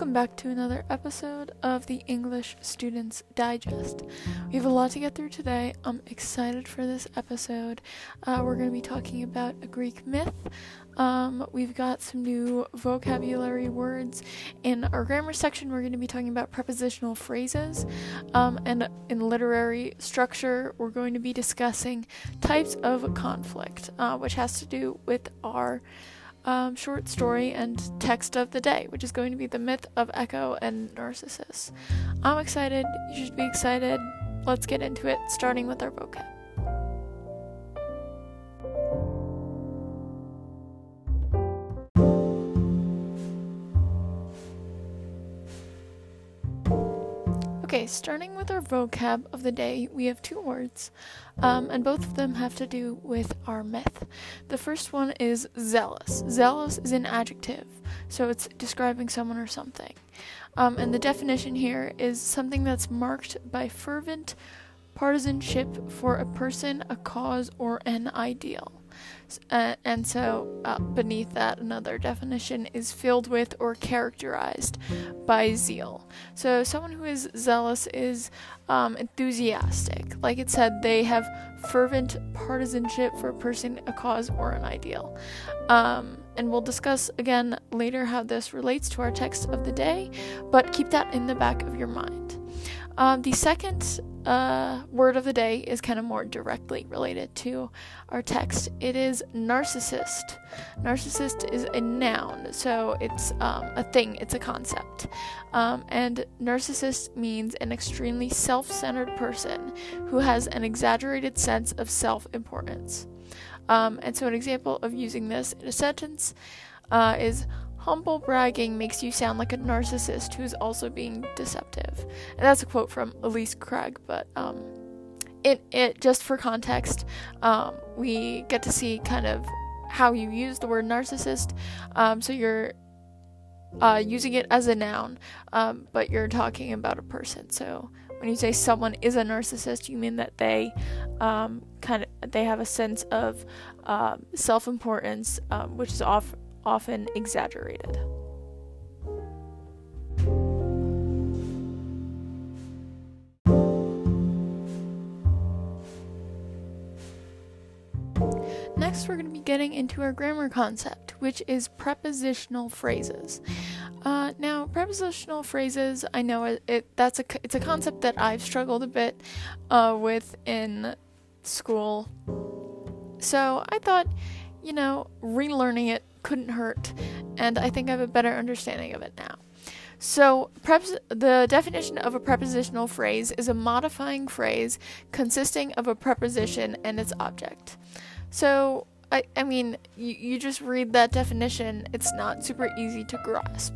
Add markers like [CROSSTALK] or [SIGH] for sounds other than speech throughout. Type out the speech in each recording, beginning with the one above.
Welcome back to another episode of the English Students Digest. We have a lot to get through today. I'm excited for this episode. Uh, we're going to be talking about a Greek myth. Um, we've got some new vocabulary words. In our grammar section, we're going to be talking about prepositional phrases. Um, and in literary structure, we're going to be discussing types of conflict, uh, which has to do with our um, short story and text of the day, which is going to be the myth of Echo and Narcissus. I'm excited. You should be excited. Let's get into it, starting with our vocab. Okay, starting with our vocab of the day, we have two words, um, and both of them have to do with our myth. The first one is zealous. Zealous is an adjective, so it's describing someone or something. Um, and the definition here is something that's marked by fervent partisanship for a person, a cause, or an ideal. Uh, and so, uh, beneath that, another definition is filled with or characterized by zeal. So, someone who is zealous is um, enthusiastic. Like it said, they have fervent partisanship for a person, a cause, or an ideal. Um, and we'll discuss again later how this relates to our text of the day, but keep that in the back of your mind. Um, the second uh, word of the day is kind of more directly related to our text. It is narcissist. Narcissist is a noun, so it's um, a thing, it's a concept. Um, and narcissist means an extremely self centered person who has an exaggerated sense of self importance. Um, and so, an example of using this in a sentence uh, is Humble bragging makes you sound like a narcissist who's also being deceptive. And that's a quote from Elise Craig, but um, it it just for context, um, we get to see kind of how you use the word narcissist. Um, so you're uh, using it as a noun, um, but you're talking about a person. So when you say someone is a narcissist, you mean that they um, kind of they have a sense of uh, self-importance, um, which is off often exaggerated. Next, we're going to be getting into our grammar concept, which is prepositional phrases. Uh, now, prepositional phrases, I know it, it, that's a it's a concept that I've struggled a bit uh, with in school. So I thought, you know, relearning it couldn't hurt, and I think I have a better understanding of it now. So, prepos- the definition of a prepositional phrase is a modifying phrase consisting of a preposition and its object. So, I, I mean, you, you just read that definition, it's not super easy to grasp.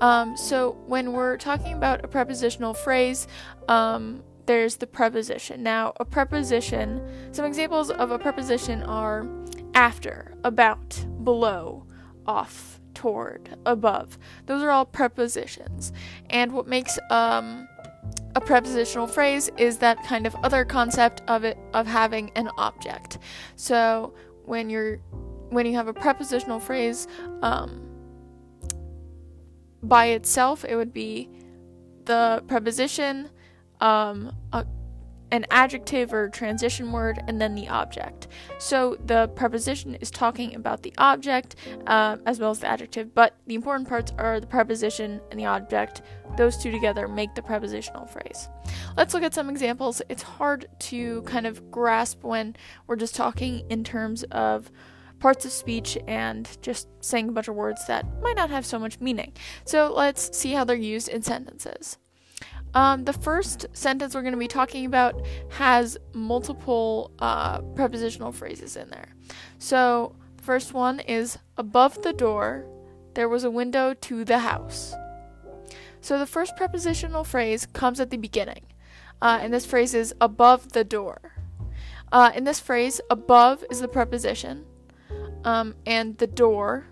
Um, so, when we're talking about a prepositional phrase, um, there's the preposition. Now, a preposition, some examples of a preposition are after, about, below, off, toward, above. Those are all prepositions. And what makes um, a prepositional phrase is that kind of other concept of it of having an object. So when you're when you have a prepositional phrase um, by itself, it would be the preposition, um, an adjective or transition word and then the object. So the preposition is talking about the object uh, as well as the adjective, but the important parts are the preposition and the object. Those two together make the prepositional phrase. Let's look at some examples. It's hard to kind of grasp when we're just talking in terms of parts of speech and just saying a bunch of words that might not have so much meaning. So let's see how they're used in sentences. Um, the first sentence we're going to be talking about has multiple uh, prepositional phrases in there. So, the first one is above the door, there was a window to the house. So, the first prepositional phrase comes at the beginning, uh, and this phrase is above the door. Uh, in this phrase, above is the preposition, um, and the door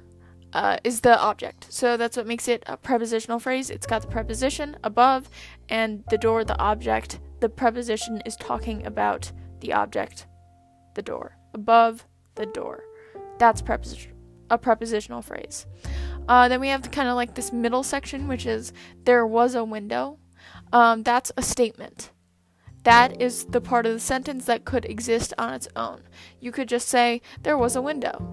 uh, is the object. So that's what makes it a prepositional phrase. It's got the preposition above and the door, the object. The preposition is talking about the object, the door. Above the door. That's preposition, a prepositional phrase. Uh, then we have kind of like this middle section, which is there was a window. Um, that's a statement. That is the part of the sentence that could exist on its own. You could just say there was a window.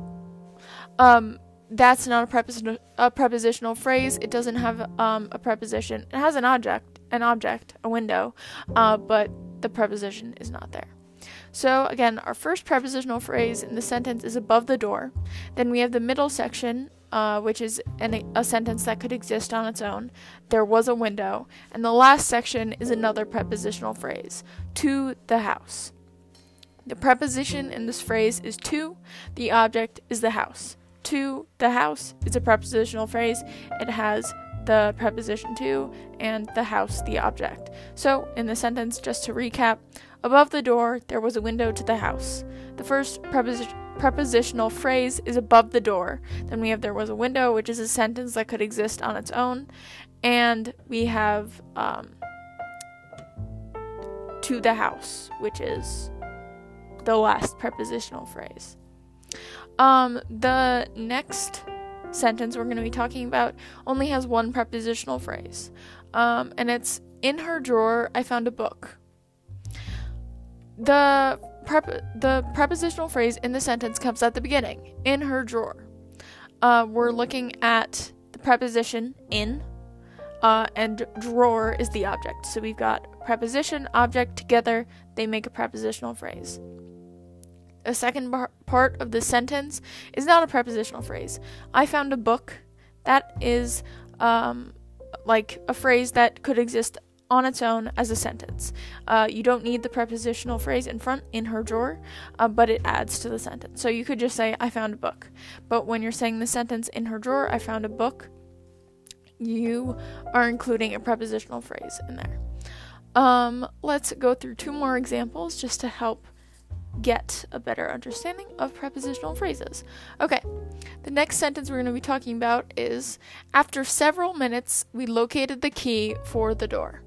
Um, that's not a, a prepositional phrase. It doesn't have um, a preposition. It has an object, an object, a window, uh, but the preposition is not there. So again, our first prepositional phrase in the sentence is above the door. Then we have the middle section, uh, which is an, a sentence that could exist on its own. There was a window. And the last section is another prepositional phrase, to the house. The preposition in this phrase is to, the object is the house. To the house is a prepositional phrase. It has the preposition to and the house the object. So, in the sentence, just to recap, above the door there was a window to the house. The first preposition prepositional phrase is above the door. Then we have there was a window, which is a sentence that could exist on its own. And we have um, to the house, which is the last prepositional phrase. Um, the next sentence we're going to be talking about only has one prepositional phrase, um, and it's in her drawer. I found a book. The prep- the prepositional phrase in the sentence comes at the beginning. In her drawer. Uh, we're looking at the preposition in, uh, and drawer is the object. So we've got preposition, object together. They make a prepositional phrase a second bar- part of the sentence is not a prepositional phrase. I found a book. That is um, like a phrase that could exist on its own as a sentence. Uh, you don't need the prepositional phrase in front in her drawer, uh, but it adds to the sentence. So you could just say, I found a book. But when you're saying the sentence in her drawer, I found a book, you are including a prepositional phrase in there. Um, let's go through two more examples just to help get a better understanding of prepositional phrases. Okay, the next sentence we're going to be talking about is After several minutes, we located the key for the door.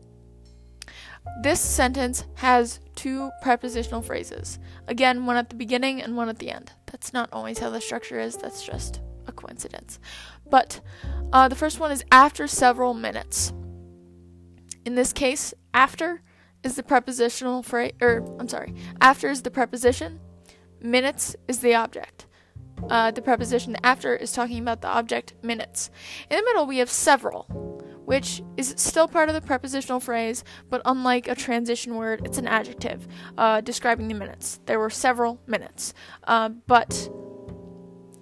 This sentence has two prepositional phrases. Again, one at the beginning and one at the end. That's not always how the structure is, that's just a coincidence. But uh, the first one is after several minutes. In this case, after is the prepositional phrase, or I'm sorry, after is the preposition, minutes is the object. Uh, the preposition after is talking about the object minutes. In the middle, we have several, which is still part of the prepositional phrase, but unlike a transition word, it's an adjective uh, describing the minutes. There were several minutes, uh, but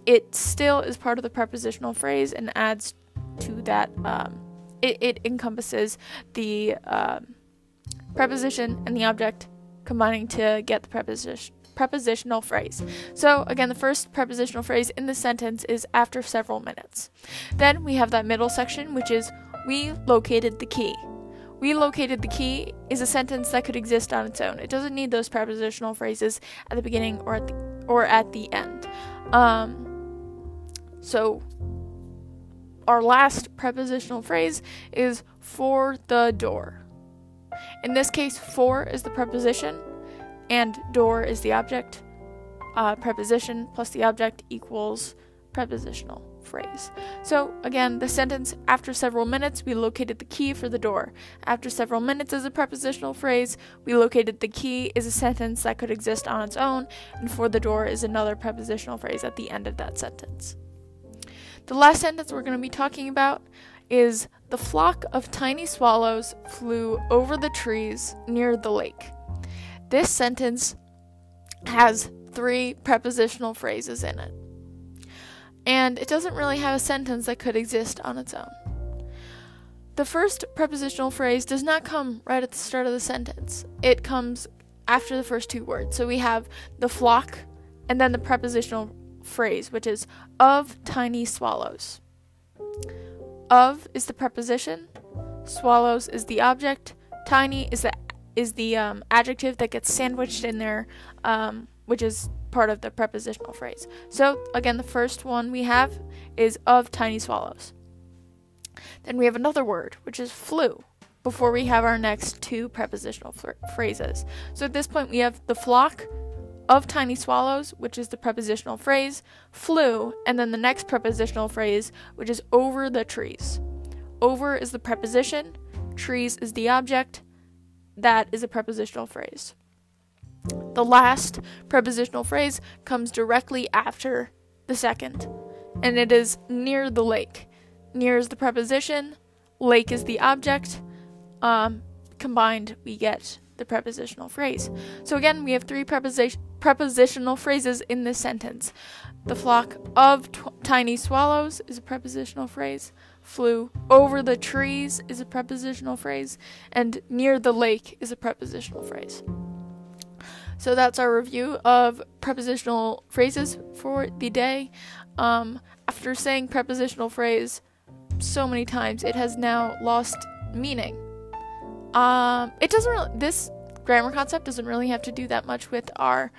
it still is part of the prepositional phrase and adds to that. Um, it, it, encompasses the um, preposition, and the object combining to get the preposition prepositional phrase. So, again, the first prepositional phrase in the sentence is after several minutes. Then we have that middle section, which is we located the key. We located the key is a sentence that could exist on its own. It doesn't need those prepositional phrases at the beginning or at the or at the end. Um, so our last prepositional phrase is for the door. In this case, for is the preposition, and door is the object. Uh, preposition plus the object equals prepositional phrase. So, again, the sentence after several minutes, we located the key for the door. After several minutes is a prepositional phrase. We located the key is a sentence that could exist on its own, and for the door is another prepositional phrase at the end of that sentence. The last sentence we're going to be talking about is the flock of tiny swallows flew over the trees near the lake. This sentence has three prepositional phrases in it. And it doesn't really have a sentence that could exist on its own. The first prepositional phrase does not come right at the start of the sentence. It comes after the first two words. So we have the flock and then the prepositional phrase, which is of tiny swallows. Of is the preposition, swallows is the object, tiny is the is the um, adjective that gets sandwiched in there, um, which is part of the prepositional phrase. So again, the first one we have is of tiny swallows. Then we have another word, which is flew, before we have our next two prepositional phrases. So at this point, we have the flock of tiny swallows, which is the prepositional phrase, flew, and then the next prepositional phrase, which is over the trees. Over is the preposition, trees is the object, that is a prepositional phrase. The last prepositional phrase comes directly after the second, and it is near the lake. Near is the preposition, lake is the object. Um, combined, we get the prepositional phrase. So again, we have three preposi- prepositional phrases in this sentence. The flock of t- tiny swallows is a prepositional phrase. Flew over the trees is a prepositional phrase. And near the lake is a prepositional phrase. So that's our review of prepositional phrases for the day. Um, after saying prepositional phrase so many times, it has now lost meaning. Um, it doesn't really, this grammar concept doesn't really have to do that much with our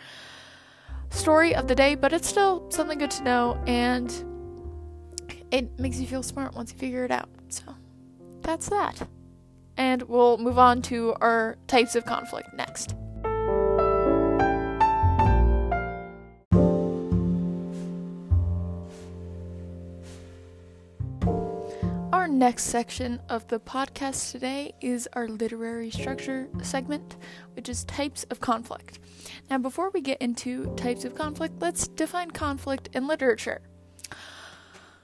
story of the day, but it's still something good to know and it makes you feel smart once you figure it out. So that's that. And we'll move on to our types of conflict next. Next section of the podcast today is our literary structure segment, which is types of conflict. Now, before we get into types of conflict, let's define conflict in literature.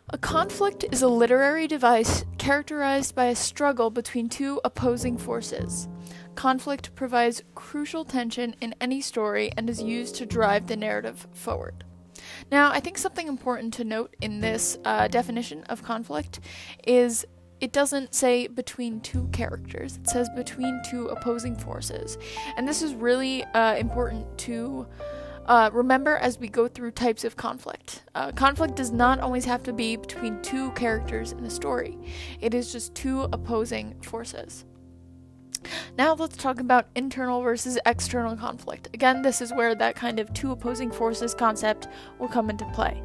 A conflict is a literary device characterized by a struggle between two opposing forces. Conflict provides crucial tension in any story and is used to drive the narrative forward. Now, I think something important to note in this uh, definition of conflict is it doesn't say between two characters, it says between two opposing forces. And this is really uh, important to uh, remember as we go through types of conflict. Uh, conflict does not always have to be between two characters in a story, it is just two opposing forces. Now let's talk about internal versus external conflict. Again, this is where that kind of two opposing forces concept will come into play.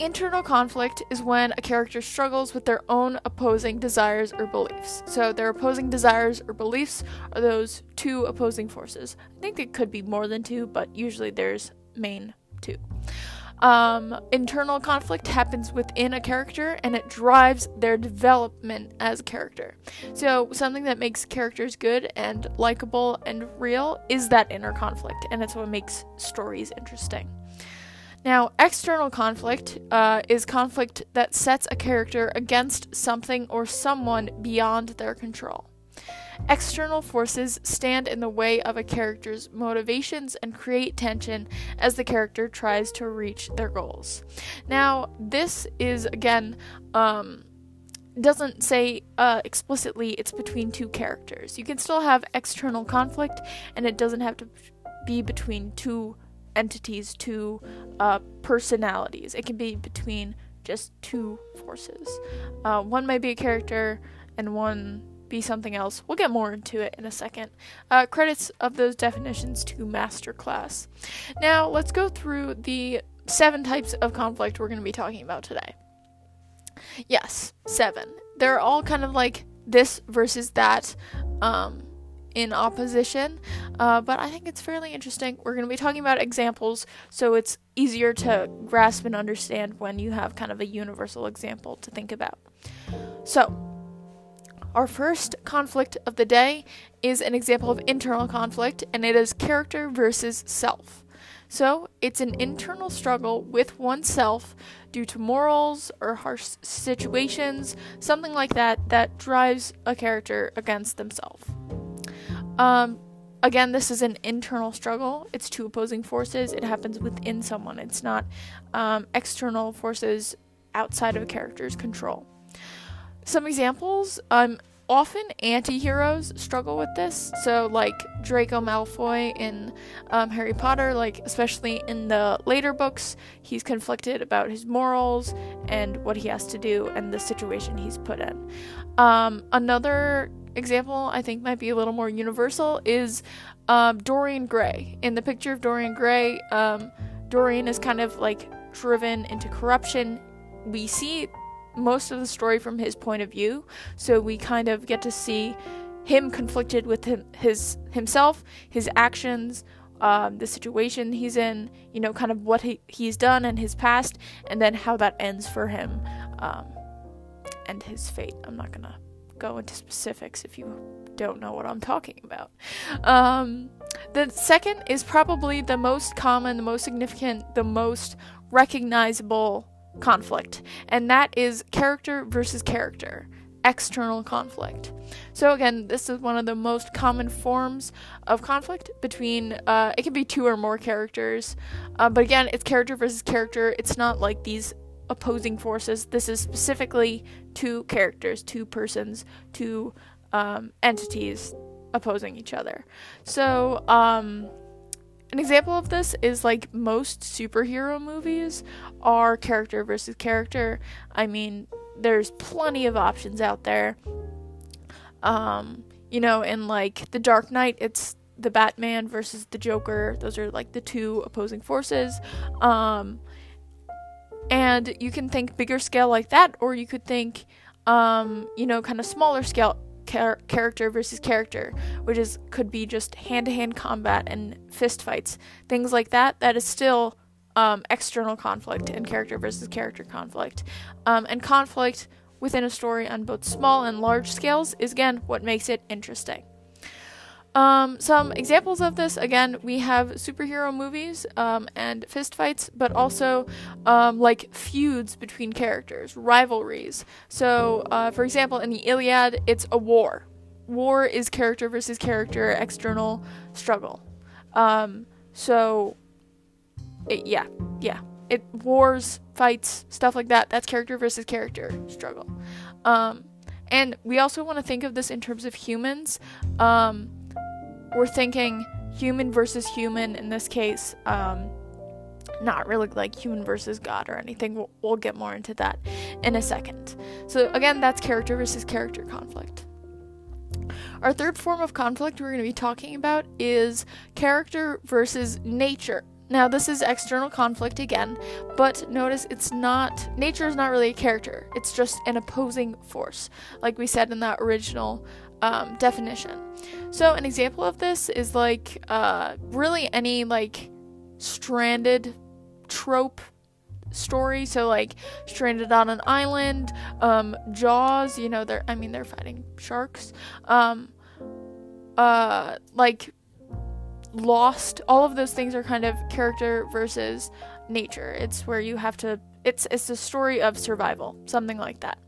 Internal conflict is when a character struggles with their own opposing desires or beliefs. So, their opposing desires or beliefs are those two opposing forces. I think it could be more than two, but usually there's main two. Um, internal conflict happens within a character and it drives their development as a character. So, something that makes characters good and likable and real is that inner conflict, and it's what makes stories interesting. Now, external conflict uh, is conflict that sets a character against something or someone beyond their control. External forces stand in the way of a character's motivations and create tension as the character tries to reach their goals. Now, this is again, um, doesn't say uh, explicitly it's between two characters. You can still have external conflict, and it doesn't have to be between two entities, two uh, personalities. It can be between just two forces. Uh, one might be a character, and one be something else. We'll get more into it in a second. Uh, credits of those definitions to Masterclass. Now, let's go through the seven types of conflict we're going to be talking about today. Yes, seven. They're all kind of like this versus that um, in opposition, uh, but I think it's fairly interesting. We're going to be talking about examples, so it's easier to grasp and understand when you have kind of a universal example to think about. So, our first conflict of the day is an example of internal conflict, and it is character versus self. So, it's an internal struggle with oneself due to morals or harsh situations, something like that, that drives a character against themselves. Um, again, this is an internal struggle. It's two opposing forces. It happens within someone. It's not um, external forces outside of a character's control. Some examples um, often anti heroes struggle with this. So, like Draco Malfoy in um, Harry Potter, like, especially in the later books, he's conflicted about his morals and what he has to do and the situation he's put in. Um, another example I think might be a little more universal is um, Dorian Gray. In the picture of Dorian Gray, um, Dorian is kind of like driven into corruption. We see most of the story from his point of view, so we kind of get to see him conflicted with him, his himself, his actions, um, the situation he's in, you know, kind of what he, he's done in his past, and then how that ends for him um, and his fate. I'm not gonna go into specifics if you don't know what I'm talking about. Um, the second is probably the most common, the most significant, the most recognizable conflict, and that is character versus character, external conflict. So, again, this is one of the most common forms of conflict between, uh, it can be two or more characters, uh, but again, it's character versus character. It's not like these opposing forces. This is specifically two characters, two persons, two um, entities opposing each other. So, um, an example of this is like most superhero movies are character versus character. I mean, there's plenty of options out there. Um, you know, in like The Dark Knight, it's the Batman versus the Joker. Those are like the two opposing forces. Um, and you can think bigger scale like that, or you could think, um, you know, kind of smaller scale char- character versus character, which is could be just hand to hand combat and fist fights, things like that. That is still um, external conflict and character versus character conflict, um, and conflict within a story on both small and large scales is again what makes it interesting. Um, some examples of this again, we have superhero movies um, and fistfights, but also um, like feuds between characters, rivalries. So, uh, for example, in the Iliad, it's a war. War is character versus character, external struggle. Um, so, it, yeah, yeah. It wars, fights, stuff like that. That's character versus character struggle. Um, and we also want to think of this in terms of humans. Um, we're thinking human versus human in this case. Um, not really like human versus God or anything. We'll, we'll get more into that in a second. So, again, that's character versus character conflict. Our third form of conflict we're going to be talking about is character versus nature. Now, this is external conflict again, but notice it's not, nature is not really a character, it's just an opposing force, like we said in that original um, definition. So, an example of this is like uh, really any like stranded trope story. So, like stranded on an island, um, Jaws. You know, they're I mean they're fighting sharks. Um, uh, like Lost. All of those things are kind of character versus nature. It's where you have to. It's it's a story of survival, something like that.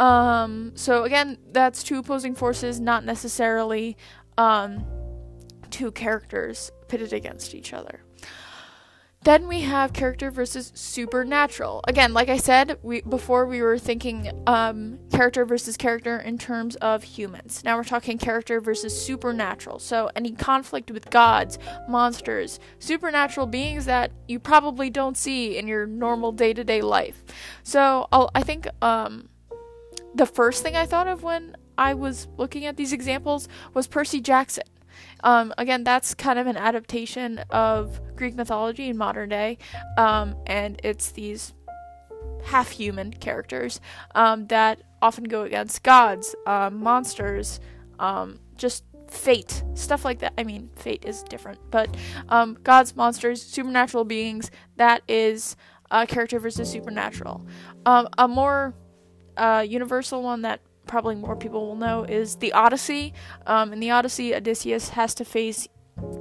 Um, so again, that's two opposing forces, not necessarily um, two characters pitted against each other. Then we have character versus supernatural. Again, like I said, we before we were thinking um, character versus character in terms of humans. Now we're talking character versus supernatural. So any conflict with gods, monsters, supernatural beings that you probably don't see in your normal day-to-day life. So I'll, I think um, the first thing I thought of when I was looking at these examples was Percy Jackson. Um, again, that's kind of an adaptation of Greek mythology in modern day, um, and it's these half human characters um, that often go against gods, um, monsters, um, just fate, stuff like that. I mean, fate is different, but um, gods, monsters, supernatural beings, that is uh, character versus supernatural. a more uh, universal one that probably more people will know is the Odyssey. Um, in the Odyssey, Odysseus has to face,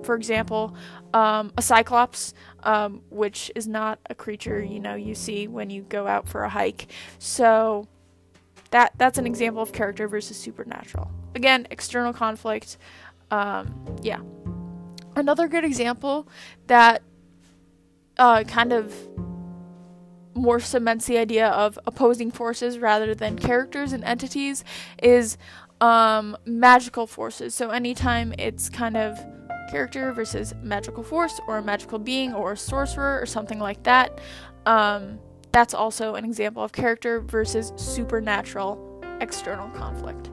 for example, um, a cyclops, um, which is not a creature you know you see when you go out for a hike. So that that's an example of character versus supernatural. Again, external conflict. Um, yeah. Another good example that uh, kind of more cements the idea of opposing forces rather than characters and entities is um, magical forces. So anytime it's kind of character versus magical force or a magical being or a sorcerer or something like that, um, that's also an example of character versus supernatural external conflict.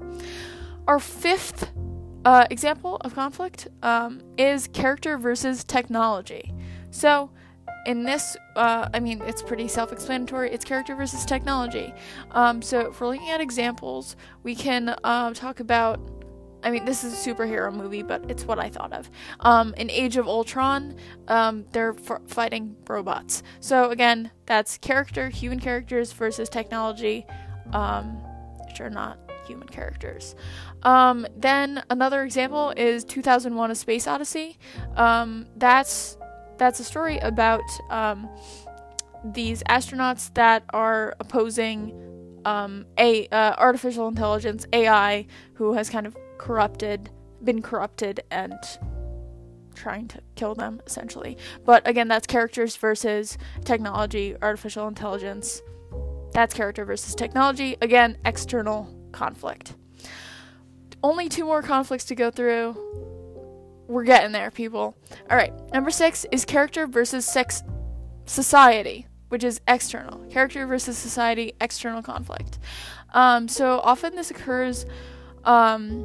Our fifth uh, example of conflict um, is character versus technology. So, in this, uh, I mean, it's pretty self explanatory. It's character versus technology. Um, so, if we're looking at examples, we can uh, talk about I mean, this is a superhero movie, but it's what I thought of. Um, in Age of Ultron, um, they're f- fighting robots. So again, that's character, human characters versus technology, um, which are not human characters. Um, then another example is 2001: A Space Odyssey. Um, that's that's a story about um, these astronauts that are opposing um, a uh, artificial intelligence AI who has kind of corrupted, been corrupted, and trying to kill them essentially. But again, that's characters versus technology, artificial intelligence. That's character versus technology. Again, external conflict. Only two more conflicts to go through. We're getting there, people. All right, number six is character versus sex society which is external character versus society external conflict um, so often this occurs um,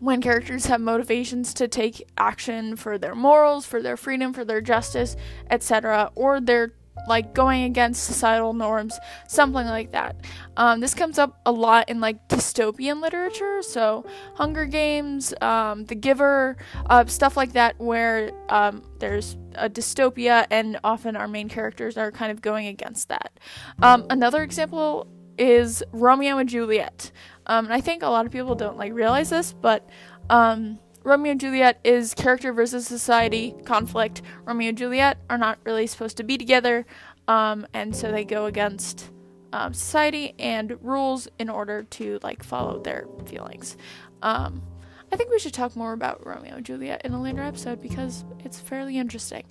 when characters have motivations to take action for their morals for their freedom for their justice etc or they're like going against societal norms, something like that. Um, this comes up a lot in like dystopian literature, so Hunger Games, um, The Giver, uh, stuff like that, where um, there's a dystopia and often our main characters are kind of going against that. Um, another example is Romeo and Juliet. Um, and I think a lot of people don't like realize this, but um, Romeo and Juliet is character versus society conflict. Romeo and Juliet are not really supposed to be together, um, and so they go against um, society and rules in order to like follow their feelings. Um, I think we should talk more about Romeo and Juliet in a later episode because it's fairly interesting.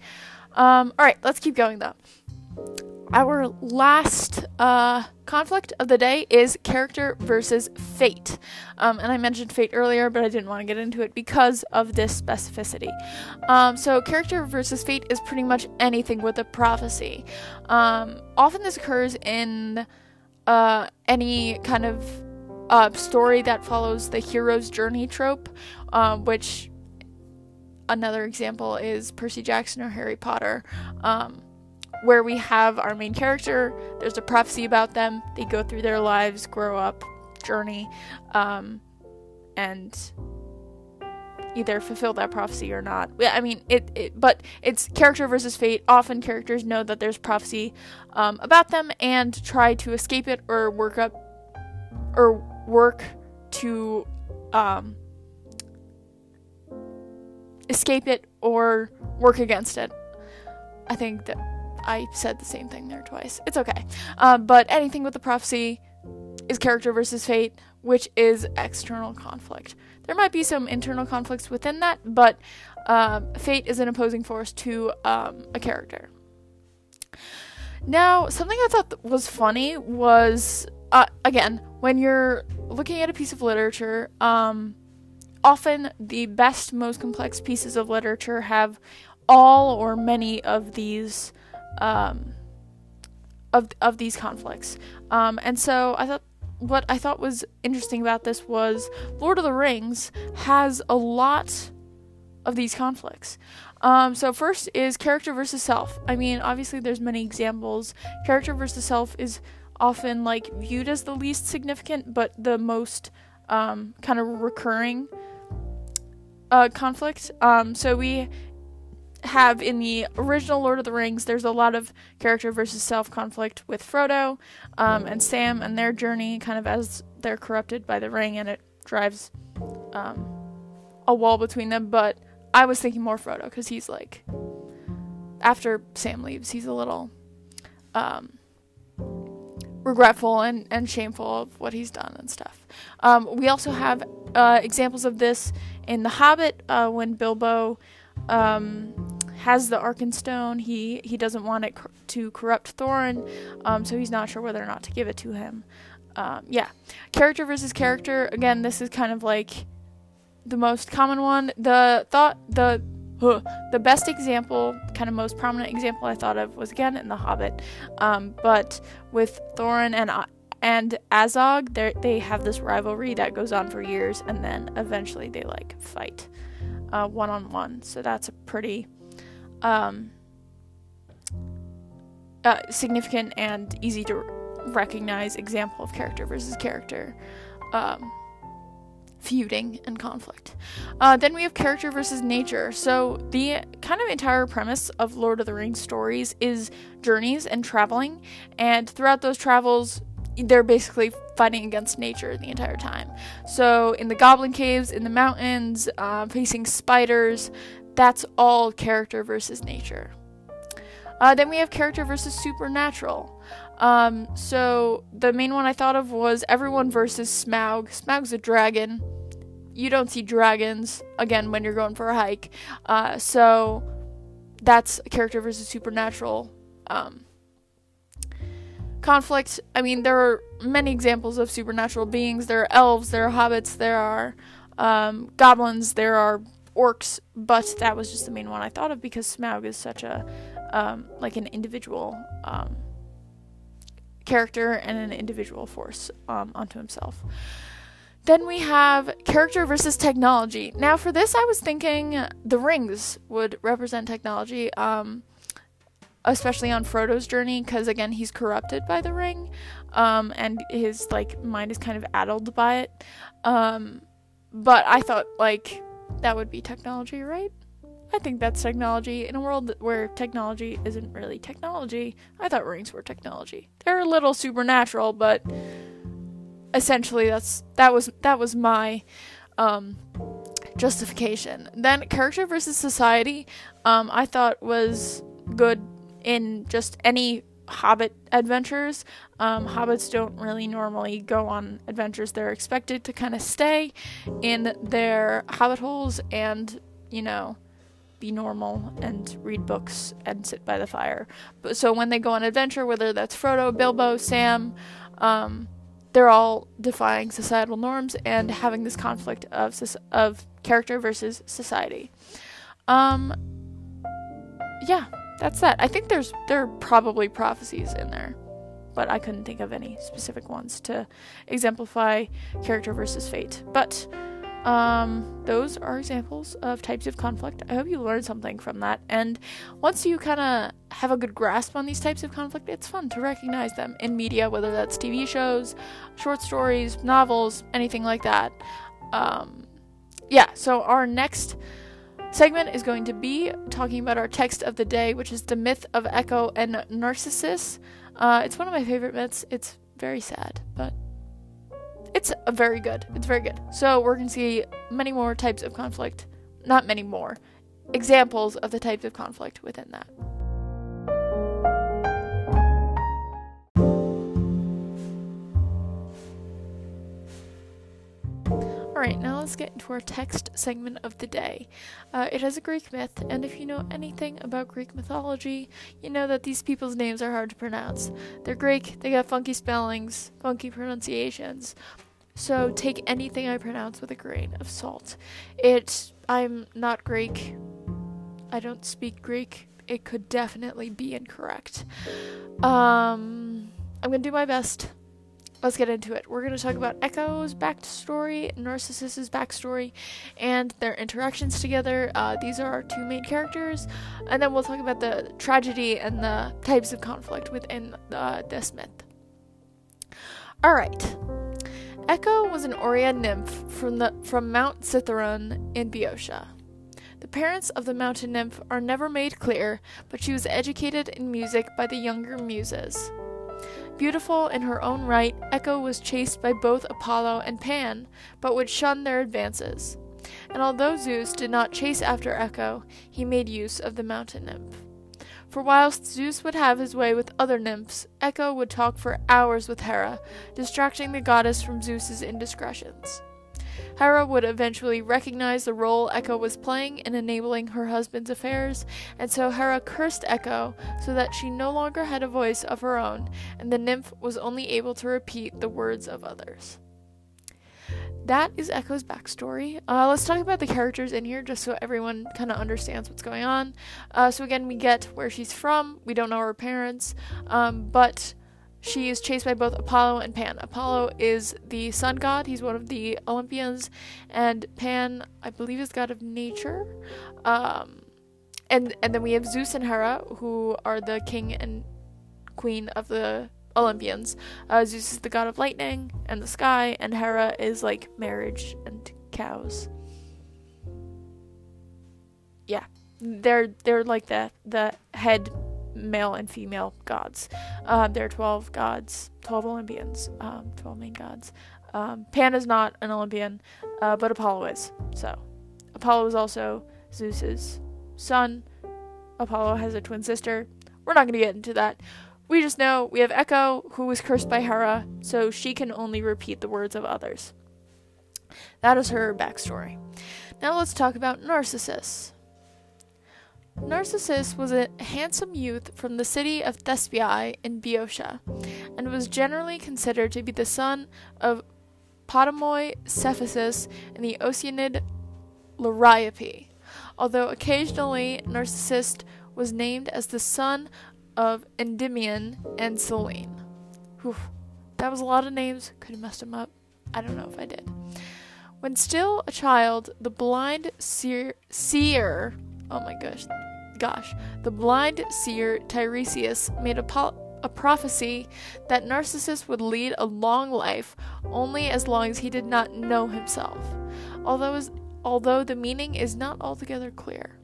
Um, all right, let's keep going though our last uh, conflict of the day is character versus fate. Um, and I mentioned fate earlier, but I didn't want to get into it because of this specificity. Um, so, character versus fate is pretty much anything with a prophecy. Um, often this occurs in uh, any kind of uh, story that follows the hero's journey trope, um, which another example is Percy Jackson or Harry Potter. Um, where we have our main character, there's a prophecy about them, they go through their lives, grow up, journey, um, and either fulfill that prophecy or not. I mean, it, it, but it's character versus fate. Often characters know that there's prophecy um, about them and try to escape it or work up or work to um, escape it or work against it. I think that I said the same thing there twice. It's okay. Um, but anything with the prophecy is character versus fate, which is external conflict. There might be some internal conflicts within that, but um, fate is an opposing force to um, a character. Now, something I thought was funny was, uh, again, when you're looking at a piece of literature, um, often the best, most complex pieces of literature have all or many of these um, of of these conflicts. Um, and so I thought what I thought was interesting about this was Lord of the Rings has a lot of these conflicts. Um, so first is character versus self. I mean, obviously there's many examples. Character versus self is often like viewed as the least significant, but the most um, kind of recurring uh, conflict. Um, so we have in the original Lord of the Rings, there's a lot of character versus self conflict with Frodo um, and Sam and their journey, kind of as they're corrupted by the ring, and it drives um, a wall between them. But I was thinking more Frodo because he's like, after Sam leaves, he's a little um, regretful and, and shameful of what he's done and stuff. Um, we also have uh, examples of this in The Hobbit uh, when Bilbo um, has the Arkenstone. He he doesn't want it to corrupt Thorin, um, so he's not sure whether or not to give it to him. Um, yeah, character versus character. Again, this is kind of like the most common one. The thought the uh, the best example, kind of most prominent example I thought of was again in The Hobbit, um, but with Thorin and uh, and Azog, they have this rivalry that goes on for years, and then eventually they like fight one on one. So that's a pretty um, uh, significant and easy to recognize example of character versus character. Um, feuding and conflict. Uh, then we have character versus nature. So, the kind of entire premise of Lord of the Rings stories is journeys and traveling, and throughout those travels, they're basically fighting against nature the entire time. So, in the goblin caves, in the mountains, uh, facing spiders, that's all character versus nature. Uh, then we have character versus supernatural. Um, so the main one I thought of was everyone versus Smaug. Smaug's a dragon. You don't see dragons again when you're going for a hike. Uh, so that's character versus supernatural um, conflict. I mean, there are many examples of supernatural beings. There are elves, there are hobbits, there are um, goblins, there are orcs, but that was just the main one I thought of because Smaug is such a um, like an individual um, character and an individual force um, onto himself. Then we have character versus technology. Now, for this, I was thinking the rings would represent technology, um, especially on Frodo's journey, because again, he's corrupted by the ring, um, and his like mind is kind of addled by it. Um, but I thought like that would be technology, right? I think that's technology. In a world where technology isn't really technology, I thought rings were technology. They're a little supernatural, but essentially that's that was that was my um, justification. Then character versus society, um, I thought was good in just any hobbit adventures. Um, hobbits don't really normally go on adventures. They're expected to kind of stay in their hobbit holes and, you know, be normal and read books and sit by the fire. But so when they go on adventure, whether that's Frodo, Bilbo, Sam, um, they're all defying societal norms and having this conflict of of character versus society. Um, yeah, that's that. I think there's there are probably prophecies in there, but I couldn't think of any specific ones to exemplify character versus fate. But um, those are examples of types of conflict. I hope you learned something from that. And once you kind of have a good grasp on these types of conflict, it's fun to recognize them in media, whether that's TV shows, short stories, novels, anything like that. Um, yeah, so our next segment is going to be talking about our text of the day, which is the myth of Echo and Narcissus. Uh, it's one of my favorite myths. It's very sad, but it's very good. It's very good. So we're going to see many more types of conflict. Not many more. Examples of the types of conflict within that. Alright, now let's get into our text segment of the day. Uh, it has a Greek myth, and if you know anything about Greek mythology, you know that these people's names are hard to pronounce. They're Greek, they got funky spellings, funky pronunciations, so take anything I pronounce with a grain of salt. It I'm not Greek. I don't speak Greek. It could definitely be incorrect. Um I'm to do my best. Let's get into it. We're going to talk about Echo's backstory, Narcissus's backstory, and their interactions together. Uh, these are our two main characters, and then we'll talk about the tragedy and the types of conflict within uh, this myth. All right. Echo was an Oread nymph from, the, from Mount Cithaeron in Boeotia. The parents of the mountain nymph are never made clear, but she was educated in music by the younger muses. Beautiful in her own right, Echo was chased by both Apollo and Pan, but would shun their advances. And although Zeus did not chase after Echo, he made use of the mountain nymph. For whilst Zeus would have his way with other nymphs, Echo would talk for hours with Hera, distracting the goddess from Zeus's indiscretions. Hera would eventually recognize the role Echo was playing in enabling her husband's affairs, and so Hera cursed Echo so that she no longer had a voice of her own, and the nymph was only able to repeat the words of others that is Echo's backstory. Uh, let's talk about the characters in here just so everyone kind of understands what's going on. Uh, so, again, we get where she's from. We don't know her parents, um, but she is chased by both Apollo and Pan. Apollo is the sun god, he's one of the Olympians, and Pan, I believe, is god of nature. Um, and, and then we have Zeus and Hera, who are the king and queen of the Olympians. Uh, Zeus is the god of lightning and the sky, and Hera is like marriage and cows. Yeah, they're they're like the the head male and female gods. Um, there are twelve gods, twelve Olympians, um, twelve main gods. Um, Pan is not an Olympian, uh, but Apollo is. So, Apollo is also Zeus's son. Apollo has a twin sister. We're not going to get into that. We just know we have Echo, who was cursed by Hera, so she can only repeat the words of others. That is her backstory. Now let's talk about Narcissus. Narcissus was a handsome youth from the city of Thespiae in Boeotia, and was generally considered to be the son of Potamoi Cephisus and the Oceanid Liriope, although occasionally Narcissus was named as the son of Endymion and Selene. Whew, that was a lot of names, could have messed them up. I don't know if I did. When still a child, the blind seer, seer oh my gosh, gosh, the blind seer Tiresias made a, po- a prophecy that Narcissus would lead a long life only as long as he did not know himself, although, although the meaning is not altogether clear.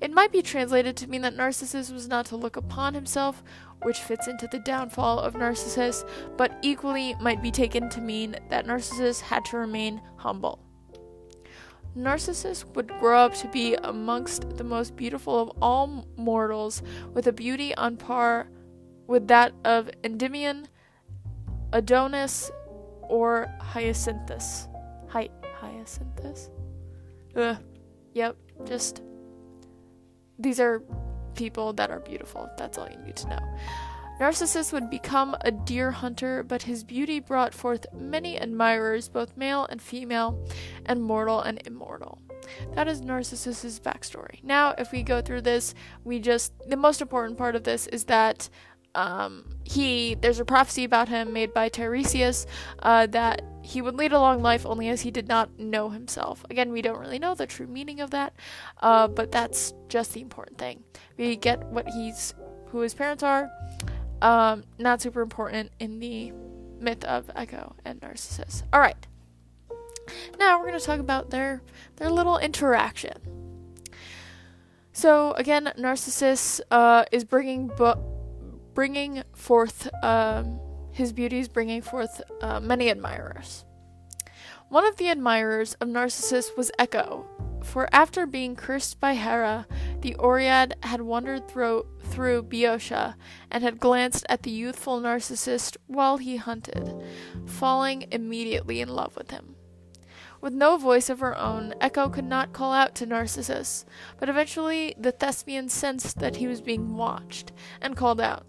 It might be translated to mean that Narcissus was not to look upon himself, which fits into the downfall of Narcissus, but equally might be taken to mean that Narcissus had to remain humble. Narcissus would grow up to be amongst the most beautiful of all mortals, with a beauty on par with that of Endymion, Adonis, or Hyacinthus. Hy- Hyacinthus? Ugh. Yep, just these are people that are beautiful. That's all you need to know. Narcissus would become a deer hunter, but his beauty brought forth many admirers, both male and female, and mortal and immortal. That is Narcissus's backstory. Now, if we go through this, we just the most important part of this is that um, he there's a prophecy about him made by Tiresias uh, that he would lead a long life only as he did not know himself. Again, we don't really know the true meaning of that, uh, but that's just the important thing. We get what he's who his parents are. Um, not super important in the myth of Echo and Narcissus. All right. Now we're going to talk about their their little interaction. So again, Narcissus uh, is bringing bu- bringing forth um, his beauties, bringing forth uh, many admirers. One of the admirers of Narcissus was Echo, for after being cursed by Hera, the Oread had wandered through, Boeotia and had glanced at the youthful Narcissus while he hunted, falling immediately in love with him. With no voice of her own, Echo could not call out to Narcissus, but eventually the Thespian sensed that he was being watched and called out.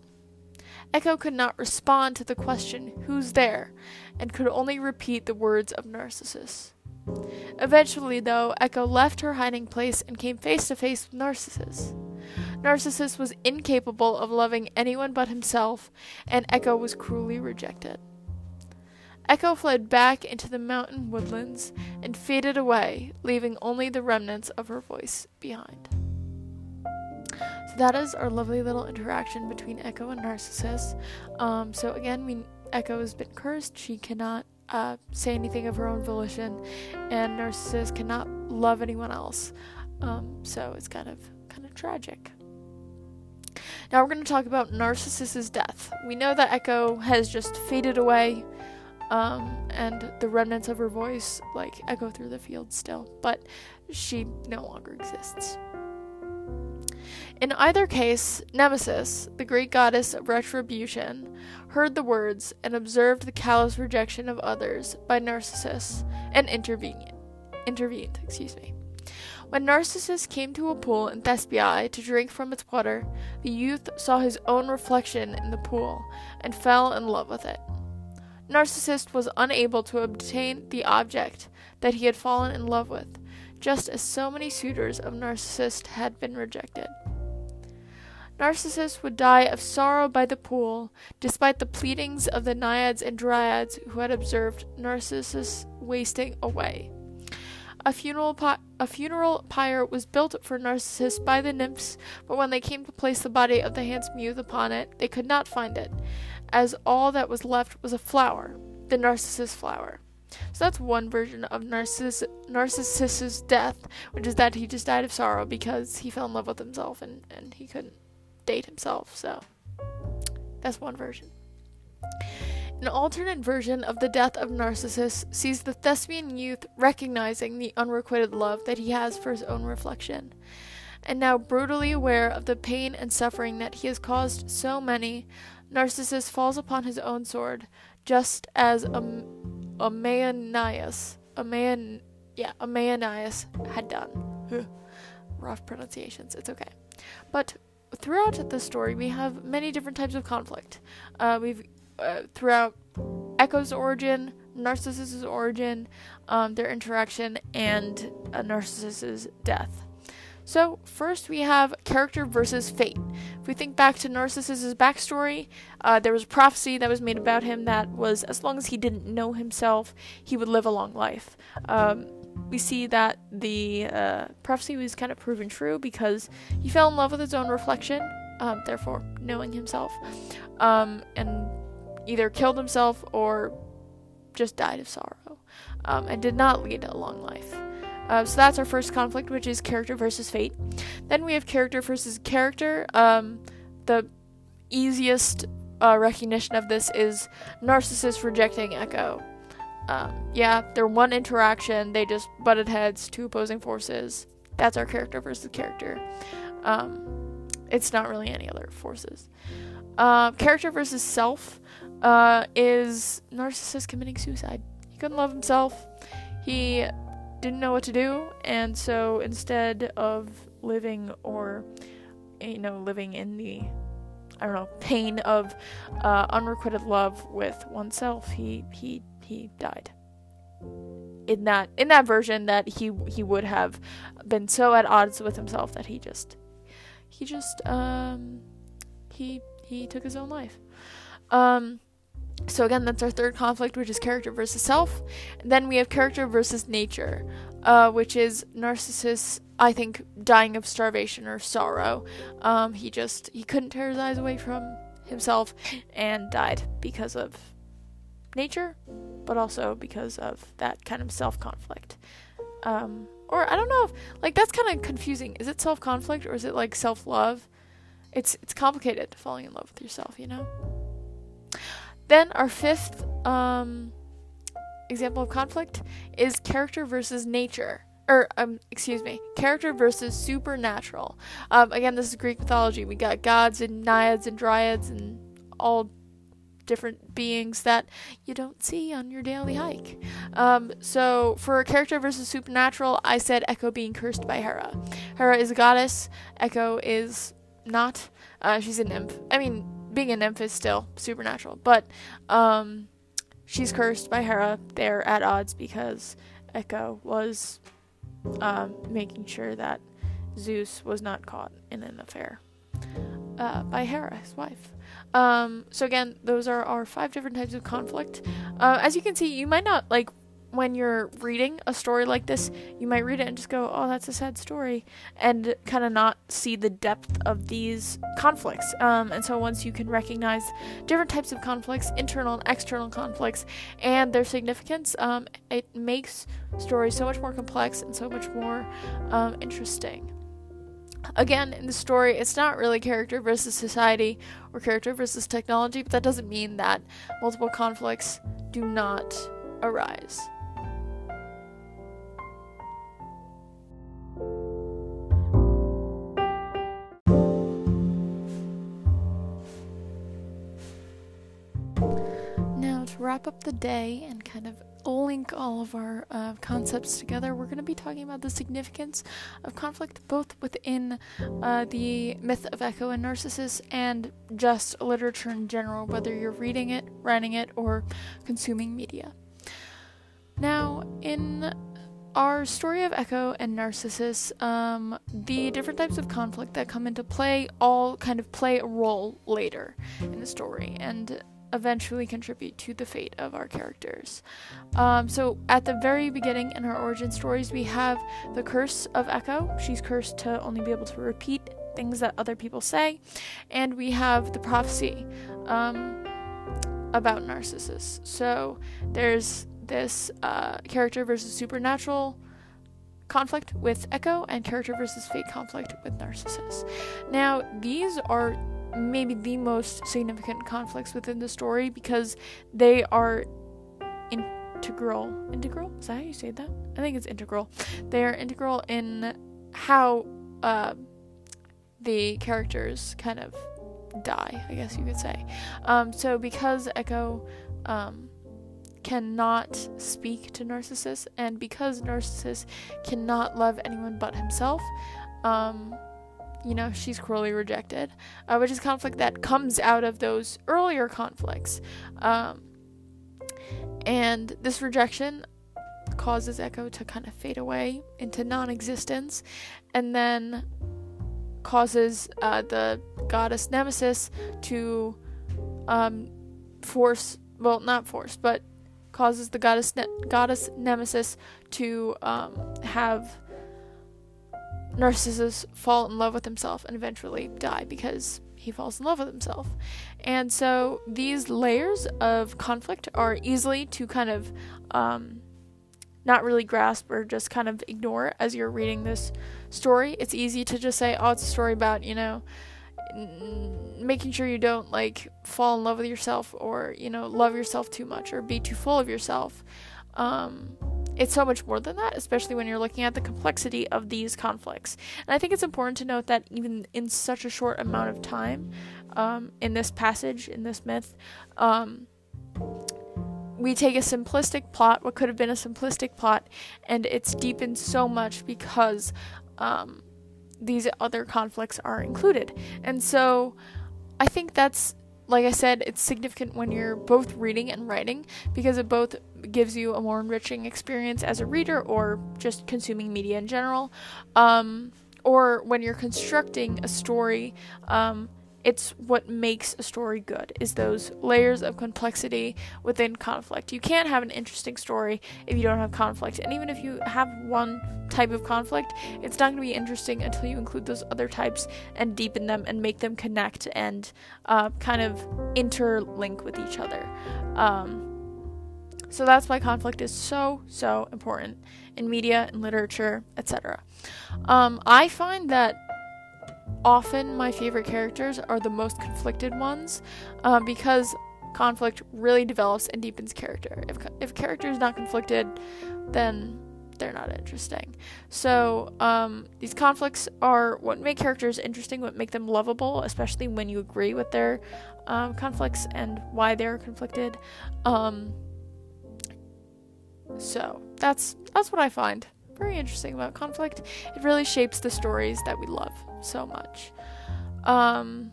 Echo could not respond to the question, Who's there? and could only repeat the words of Narcissus. Eventually, though, Echo left her hiding place and came face to face with Narcissus. Narcissus was incapable of loving anyone but himself, and Echo was cruelly rejected. Echo fled back into the mountain woodlands and faded away, leaving only the remnants of her voice behind So that is our lovely little interaction between Echo and Narcissus. Um, so again, we Echo has been cursed. She cannot uh, say anything of her own volition, and Narcissus cannot love anyone else. Um, so it's kind of kind of tragic. Now we're going to talk about Narcissus's death. We know that Echo has just faded away, um, and the remnants of her voice like echo through the field still, but she no longer exists. In either case, Nemesis, the Greek goddess of retribution, heard the words and observed the callous rejection of others by Narcissus and intervened. Intervened, excuse me. When Narcissus came to a pool in Thespiae to drink from its water, the youth saw his own reflection in the pool and fell in love with it. Narcissus was unable to obtain the object that he had fallen in love with, just as so many suitors of Narcissus had been rejected. Narcissus would die of sorrow by the pool, despite the pleadings of the naiads and dryads who had observed Narcissus wasting away. A funeral, a funeral pyre was built for Narcissus by the nymphs, but when they came to place the body of the handsome youth upon it, they could not find it, as all that was left was a flower, the Narcissus flower. So that's one version of Narcissus, Narcissus's death, which is that he just died of sorrow because he fell in love with himself and, and he couldn't date himself. So that's one version. An alternate version of the death of Narcissus sees the Thespian youth recognizing the unrequited love that he has for his own reflection. And now brutally aware of the pain and suffering that he has caused so many, Narcissus falls upon his own sword, just as Am- Amanias, Aman, yeah, Amanias had done. [LAUGHS] Rough pronunciations, it's okay. But throughout the story, we have many different types of conflict. Uh, we've uh, throughout Echo's origin, Narcissus's origin, um, their interaction, and uh, Narcissus's death. So, first we have character versus fate. If we think back to Narcissus's backstory, uh, there was a prophecy that was made about him that was as long as he didn't know himself, he would live a long life. Um, we see that the uh, prophecy was kind of proven true because he fell in love with his own reflection, um, therefore knowing himself, um, and either killed himself or just died of sorrow, um, and did not lead a long life. Uh, so that's our first conflict, which is character versus fate. Then we have character versus character. Um, the easiest uh, recognition of this is narcissist rejecting Echo. Um, yeah, their one interaction, they just butted heads, two opposing forces. That's our character versus character. Um, it's not really any other forces. Uh, character versus self uh, is narcissist committing suicide. He couldn't love himself. He didn't know what to do, and so instead of living or, you know, living in the, I don't know, pain of uh, unrequited love with oneself, he he he died. In that in that version, that he he would have been so at odds with himself that he just he just um he he took his own life. Um, so again, that's our third conflict, which is character versus self. And then we have character versus nature, uh, which is Narcissus. I think dying of starvation or sorrow. Um, he just he couldn't tear his eyes away from himself and died because of nature, but also because of that kind of self conflict. Um, or I don't know if like that's kind of confusing. Is it self conflict or is it like self love? It's it's complicated falling in love with yourself, you know. Then our fifth um, example of conflict is character versus nature. Or, um, excuse me, character versus supernatural. Um, again, this is Greek mythology. We got gods and naiads and dryads and all different beings that you don't see on your daily hike. Um, so for character versus supernatural, I said Echo being cursed by Hera. Hera is a goddess. Echo is not. Uh, she's a nymph. I mean, being a nymph is still supernatural, but um, she's cursed by Hera. They're at odds because Echo was um, making sure that Zeus was not caught in an affair uh, by Hera, his wife. Um, so again, those are our five different types of conflict. Uh, as you can see, you might not like when you're reading a story like this, you might read it and just go, oh, that's a sad story, and kind of not see the depth of these conflicts. Um, and so once you can recognize different types of conflicts, internal and external conflicts, and their significance, um, it makes stories so much more complex and so much more um, interesting. Again, in the story, it's not really character versus society or character versus technology, but that doesn't mean that multiple conflicts do not arise. Wrap up the day and kind of link all of our uh, concepts together, we're going to be talking about the significance of conflict both within uh, the myth of Echo and Narcissus and just literature in general, whether you're reading it, writing it, or consuming media. Now, in our story of Echo and Narcissus, um, the different types of conflict that come into play all kind of play a role later in the story. And eventually contribute to the fate of our characters. Um, so, at the very beginning in her origin stories, we have the curse of Echo. She's cursed to only be able to repeat things that other people say. And we have the prophecy um, about Narcissus. So, there's this uh, character versus supernatural conflict with Echo and character versus fate conflict with Narcissus. Now, these are maybe the most significant conflicts within the story because they are integral. Integral? Is that how you say that? I think it's integral. They are integral in how uh, the characters kind of die, I guess you could say. Um, so because Echo um, cannot speak to Narcissus, and because Narcissus cannot love anyone but himself, um, you know, she's cruelly rejected, uh, which is conflict that comes out of those earlier conflicts. Um, and this rejection causes Echo to kind of fade away into non existence, and then causes uh, the goddess Nemesis to um, force, well, not force, but causes the goddess ne- goddess Nemesis to um, have Narcissus fall in love with himself and eventually die because he falls in love with himself. And so these layers of conflict are easily to kind of um, not really grasp or just kind of ignore as you're reading this story. It's easy to just say, oh, it's a story about, you know, making sure you don't like fall in love with yourself or you know love yourself too much or be too full of yourself um, it's so much more than that especially when you're looking at the complexity of these conflicts and i think it's important to note that even in such a short amount of time um, in this passage in this myth um, we take a simplistic plot what could have been a simplistic plot and it's deepened so much because um, these other conflicts are included. And so I think that's like I said, it's significant when you're both reading and writing because it both gives you a more enriching experience as a reader or just consuming media in general. Um, or when you're constructing a story, um, it's what makes a story good is those layers of complexity within conflict. You can't have an interesting story if you don't have conflict and even if you have one type of conflict it's not going to be interesting until you include those other types and deepen them and make them connect and uh, kind of interlink with each other. Um, so that's why conflict is so so important in media and literature etc um, i find that often my favorite characters are the most conflicted ones uh, because conflict really develops and deepens character. If, if character is not conflicted, then they're not interesting. So um, these conflicts are what make characters interesting, what make them lovable, especially when you agree with their um, conflicts and why they're conflicted. Um, so that's that's what I find very interesting about conflict. It really shapes the stories that we love so much. Um,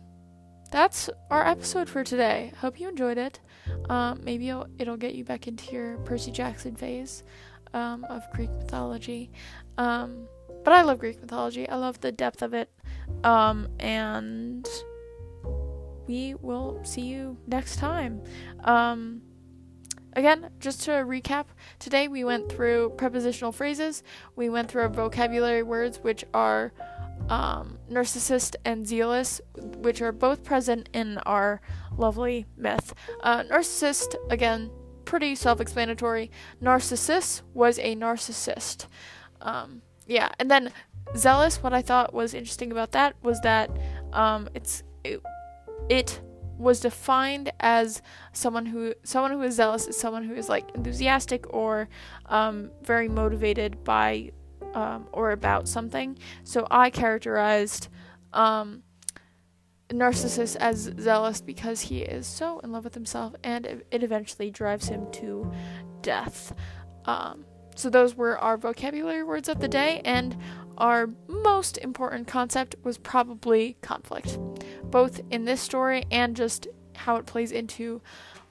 that's our episode for today. Hope you enjoyed it. Um, maybe it'll, it'll, get you back into your Percy Jackson phase um, of Greek mythology. Um, but I love Greek mythology. I love the depth of it. Um, and we will see you next time. Um, Again, just to recap, today we went through prepositional phrases, we went through our vocabulary words, which are um, narcissist and zealous, which are both present in our lovely myth. Uh, narcissist, again, pretty self explanatory. Narcissus was a narcissist. Um, yeah, and then zealous, what I thought was interesting about that was that um, it's it, it was defined as someone who someone who is zealous is someone who is like enthusiastic or um, very motivated by um, or about something. So I characterized um, Narcissus as zealous because he is so in love with himself, and it, eventually drives him to death. Um, so those were our vocabulary words of the day, and our most important concept was probably conflict, both in this story and just how it plays into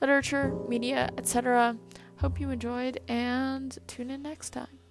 literature, media, etc. Hope you enjoyed, and tune in next time.